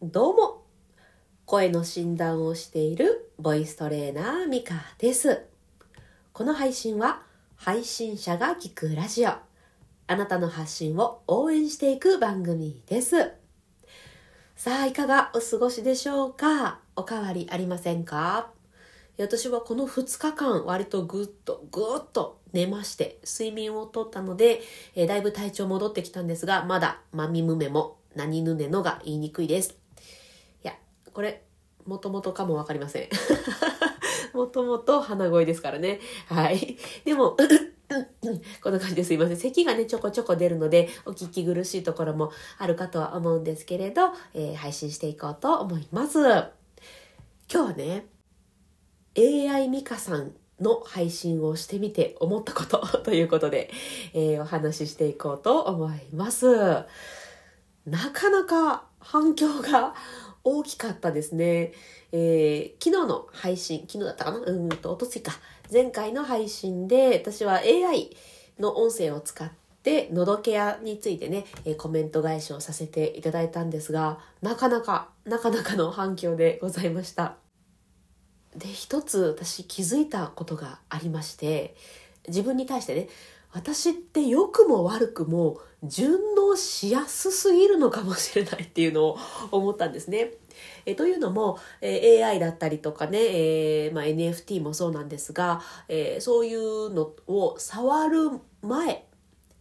どうも。声の診断をしているボイストレーナーミカです。この配信は配信者が聞くラジオ。あなたの発信を応援していく番組です。さあいかがお過ごしでしょうか？おかわりありませんか？私はこの2日間割とぐっとぐっと寝まして睡眠をとったので、えー、だいぶ体調戻ってきたんですがまだまみむめも何ぬねのが言いにくいです。これ、もともとかもわかりません。もともと鼻声ですからね。はい。でも、こんな感じですいません。咳がね、ちょこちょこ出るので、お聞き苦しいところもあるかとは思うんですけれど、えー、配信していこうと思います。今日はね、AI ミカさんの配信をしてみて思ったこと ということで、えー、お話ししていこうと思います。なかなか反響が大きかったですね。えー、昨日の配信、昨日だったかな？うんと、おとついか。前回の配信で、私は AI の音声を使って、のどケアについてね、えー、コメント返しをさせていただいたんですが、なかなか、なかなかの反響でございました。で、一つ私気づいたことがありまして、自分に対してね、私って良くも悪くも順応しやすすぎるのかもしれないっていうのを思ったんですね。えというのも、え AI だったりとかね、えー、まあ、NFT もそうなんですが、えー、そういうのを触る前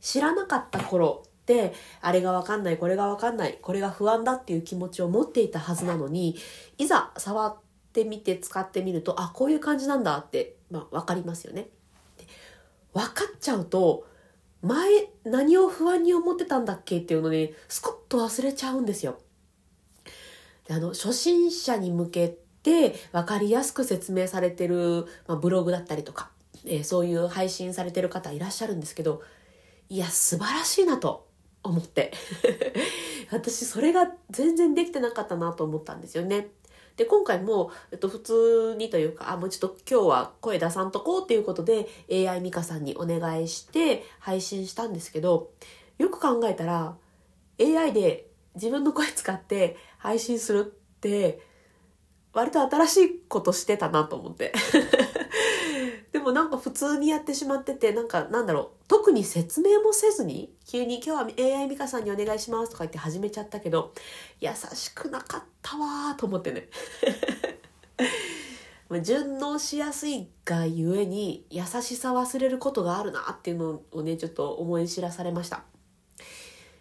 知らなかった頃ってあれがわかんないこれがわかんないこれが不安だっていう気持ちを持っていたはずなのにいざ触ってみて使ってみるとあこういう感じなんだって、まあ、分かりますよね。分かっちゃうと前何を不安に思ってたんだっけっていうのにスコッと忘れちゃうんですよ。であの初心者に向けて分かりやすく説明されてる、まあ、ブログだったりとか、えー、そういう配信されてる方いらっしゃるんですけどいや素晴らしいなと思って 私それが全然できてなかったなと思ったんですよね。で、今回も、えっと、普通にというか、あ、もうちょっと今日は声出さんとこうっていうことで、AI ミカさんにお願いして配信したんですけど、よく考えたら、AI で自分の声使って配信するって、割と新しいことしてたなと思って。でもなんか普通にやってしまってて、なんかなんだろう、特に説明もせずに、急に今日は AI ミカさんにお願いしますとか言って始めちゃったけど、優しくなかったわーと思ってね。順応しやすいがゆえに優しさ忘れることがあるなっていうのをね、ちょっと思い知らされました。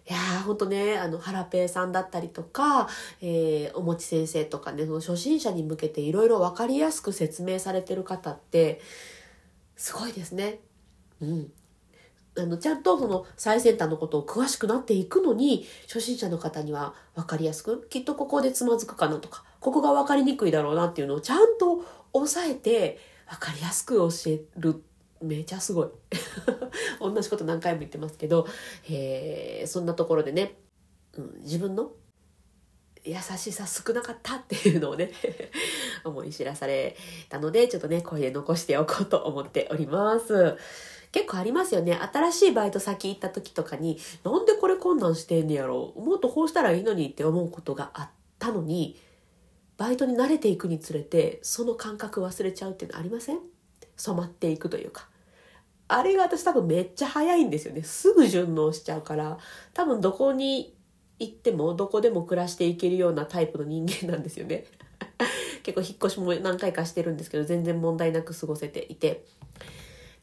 いやー、ほんとね、あの、ハラペーさんだったりとか、えー、おもち先生とかね、その初心者に向けていろいろわかりやすく説明されてる方って、すごいですね。うん。あの、ちゃんとその最先端のことを詳しくなっていくのに、初心者の方には分かりやすく、きっとここでつまずくかなとか、ここが分かりにくいだろうなっていうのをちゃんと押さえて、分かりやすく教える。めちゃすごい。同じこと何回も言ってますけど、えー、そんなところでね、うん、自分の優しさ少なかったっていうのをね 思い知らされたので、ちょっとね、声で残しておこうと思っております。結構ありますよね。新しいバイト先行った時とかに、なんでこれ困難してんねやろ？もっとこうしたらいいのにって思うことがあったのに、バイトに慣れていくにつれて、その感覚忘れちゃうっていうのありません？染まっていくというか。あれが私多分めっちゃ早いんですよね。すぐ順応しちゃうから、多分どこに行ってもどこでも暮らしていけるようなタイプの人間なんですよね。結構引っ越しも何回かしてるんですけど全然問題なく過ごせていて。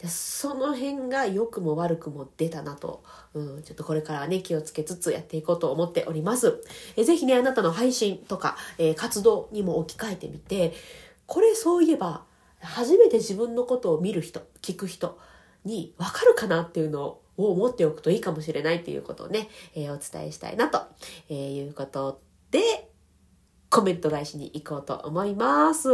でその辺が良くも悪くも出たなと、うん、ちょっとこれからね気をつけつつやっていこうと思っております。えぜひねあなたの配信とか、えー、活動にも置き換えてみてこれそういえば初めて自分のことを見る人聞く人に分かるかなっていうのをを持っておくといいかもしれないっていうことをね、えー、お伝えしたいなと、えー、いうことで、コメント返しに行こうと思います。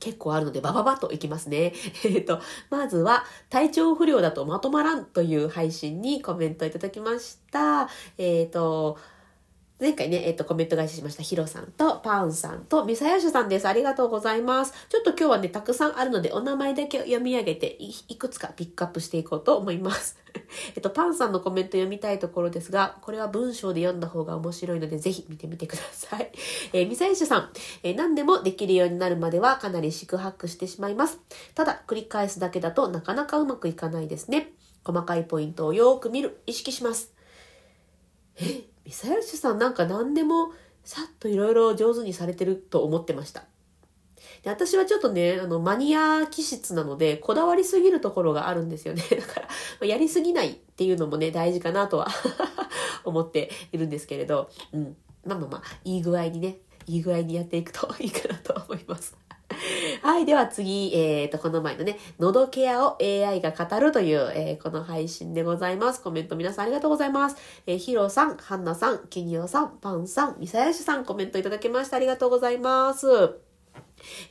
結構あるのでバババと行きますね。えっと、まずは、体調不良だとまとまらんという配信にコメントいただきました。えっ、ー、と、前回ね、えっ、と、コメント返ししましたヒロさんとパンさんとミサヤシュさんです。ありがとうございます。ちょっと今日はね、たくさんあるので、お名前だけ読み上げてい、いくつかピックアップしていこうと思います。えっと、パンさんのコメント読みたいところですが、これは文章で読んだ方が面白いので、ぜひ見てみてください。えー、ミサヤシュさん、えー、何でもできるようになるまではかなり四苦八苦してしまいます。ただ、繰り返すだけだとなかなかうまくいかないですね。細かいポイントをよーく見る、意識します。え？ミサイルさんなんか何でもさっといろいろ上手にされてると思ってました。で私はちょっとね、あの、マニア気質なので、こだわりすぎるところがあるんですよね。だから、やりすぎないっていうのもね、大事かなとは 思っているんですけれど、うん。まあまあまあ、いい具合にね、いい具合にやっていくといいかなと思います。はい。では次、えっ、ー、と、この前のね、喉ケアを AI が語るという、えー、この配信でございます。コメント皆さんありがとうございます。えー、ヒロさん、ハンナさん、キニオさん、パンさん、ミサヤシさん、コメントいただきましてありがとうございます。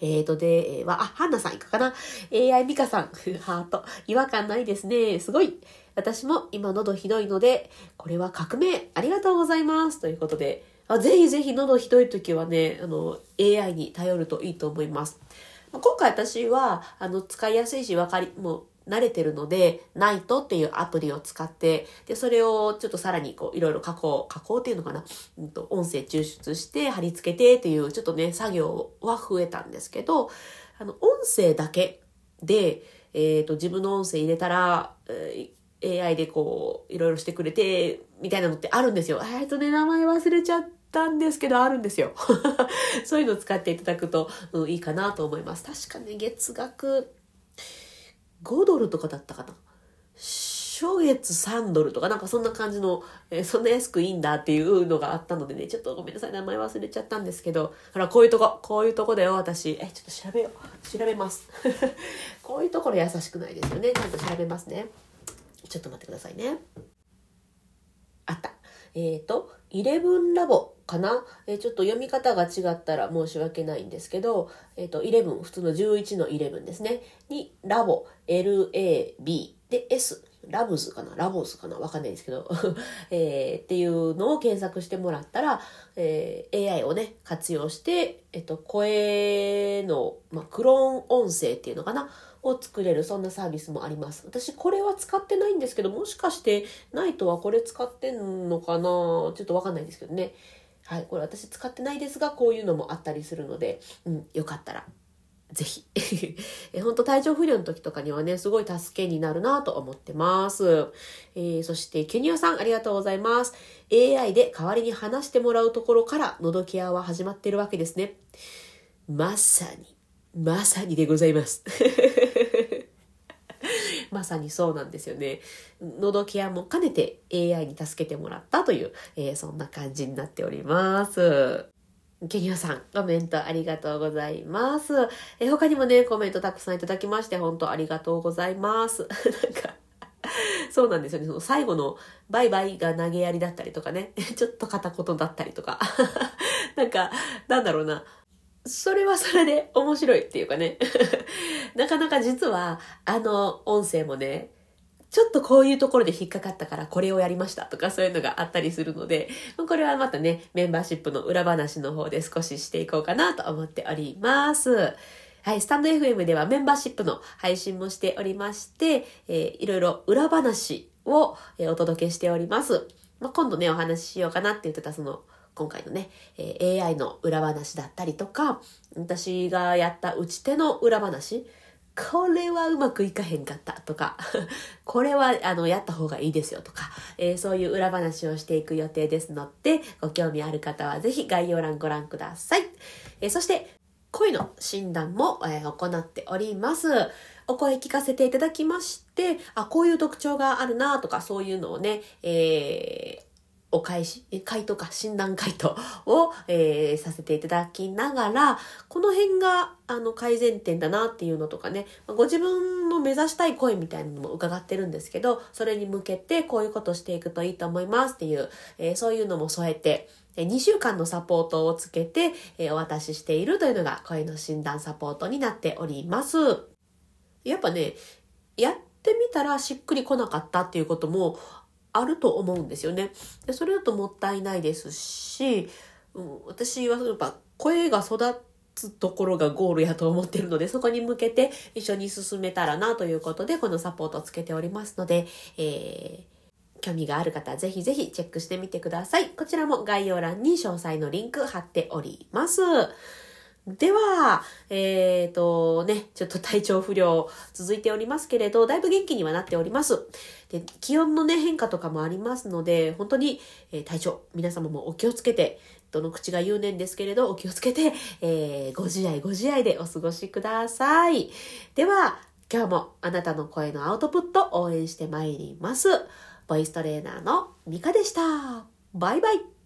えーと、で、は、あ、ハンナさんいくかな ?AI ミカさん、ハート。違和感ないですね。すごい。私も今喉ひどいので、これは革命。ありがとうございます。ということで、あぜひぜひ喉ひどい時はね、あの、AI に頼るといいと思います。今回私は、あの、使いやすいし、わかり、もう、慣れてるので、ナイトっていうアプリを使って、で、それをちょっとさらにこう、いろいろ加工、加工っていうのかな、うんと、音声抽出して貼り付けてっていう、ちょっとね、作業は増えたんですけど、あの、音声だけで、えっ、ー、と、自分の音声入れたら、えー、AI でこう、いろいろしてくれて、みたいなのってあるんですよ。えっとね、名前忘れちゃってたんですけど、あるんですよ。そういうのを使っていただくと、うん、いいかなと思います。確かね、月額5ドルとかだったかな。初月3ドルとかなんかそんな感じの、えー、そんな安くいいんだっていうのがあったのでね、ちょっとごめんなさい、名前忘れちゃったんですけど、ほら、こういうとこ、こういうとこだよ、私。え、ちょっと調べよう。調べます。こういうところ優しくないですよね。ちゃんと調べますね。ちょっと待ってくださいね。あった。えっ、ー、と、11ラボかな、え、ちょっと読み方が違ったら申し訳ないんですけど、えっ、ー、と、11、普通の11の11ですね。に、ラボ、LAB で S、ラブズかな？ラボズかな？わかんないですけど、えー、っていうのを検索してもらったら、えー、AI をね、活用して、えっと、声の、まあ、クローン音声っていうのかな？を作れる、そんなサービスもあります。私、これは使ってないんですけど、もしかして、ナイトはこれ使ってんのかな？ちょっとわかんないですけどね。はい、これ私使ってないですが、こういうのもあったりするので、うん、よかったら、ぜひ。え、本当体調不良の時とかにはね、すごい助けになるなと思ってます。えー、そして、ケニオさん、ありがとうございます。AI で代わりに話してもらうところから、喉ケアは始まってるわけですね。まさに、まさにでございます。まさにそうなんですよね。喉ケアも兼ねて AI に助けてもらったという、えー、そんな感じになっております。ケニアさん、コメントありがとうございます。え他にもね、コメントたくさんいただきまして、本当ありがとうございます。なんか、そうなんですよね。その最後のバイバイが投げやりだったりとかね、ちょっと片言だったりとか、なんか、なんだろうな。それはそれで面白いっていうかね。なかなか実は、あの音声もね、ちょっとこういうところで引っかかったからこれをやりましたとかそういうのがあったりするので、これはまたね、メンバーシップの裏話の方で少ししていこうかなと思っております。はい、スタンド FM ではメンバーシップの配信もしておりまして、えー、いろいろ裏話を、え、お届けしております。まあ、今度ね、お話ししようかなって言ってたその今回のね、え、AI の裏話だったりとか、私がやった打ち手の裏話、これはうまくいかへんかったとか、これはあのやった方がいいですよとか、えー、そういう裏話をしていく予定ですので、ご興味ある方はぜひ概要欄ご覧ください。えー、そして、恋の診断も、えー、行っております。お声聞かせていただきまして、あ、こういう特徴があるなとか、そういうのをね、えー、お返し、回答か、診断回答を、えー、させていただきながら、この辺が、あの、改善点だなっていうのとかね、ご自分の目指したい声みたいなのも伺ってるんですけど、それに向けてこういうことしていくといいと思いますっていう、えー、そういうのも添えて、2週間のサポートをつけて、えー、お渡ししているというのが声の診断サポートになっております。やっぱね、やってみたらしっくりこなかったっていうこともあると思うんですよね。でそれだともったいないですし、うん、私はやっぱ声が育つところがゴールやと思ってるので、そこに向けて一緒に進めたらなということで、このサポートをつけておりますので、えー興味がある方、ぜひぜひチェックしてみてください。こちらも概要欄に詳細のリンク貼っております。では、えっ、ー、とね、ちょっと体調不良続いておりますけれど、だいぶ元気にはなっております。で、気温のね、変化とかもありますので、本当に、えー、体調、皆様もお気をつけて、どの口が言うねんですけれど、お気をつけて、えー、ご自愛ご自愛でお過ごしください。では、今日もあなたの声のアウトプット応援してまいります。ボイストレーナーのミカでした。バイバイ。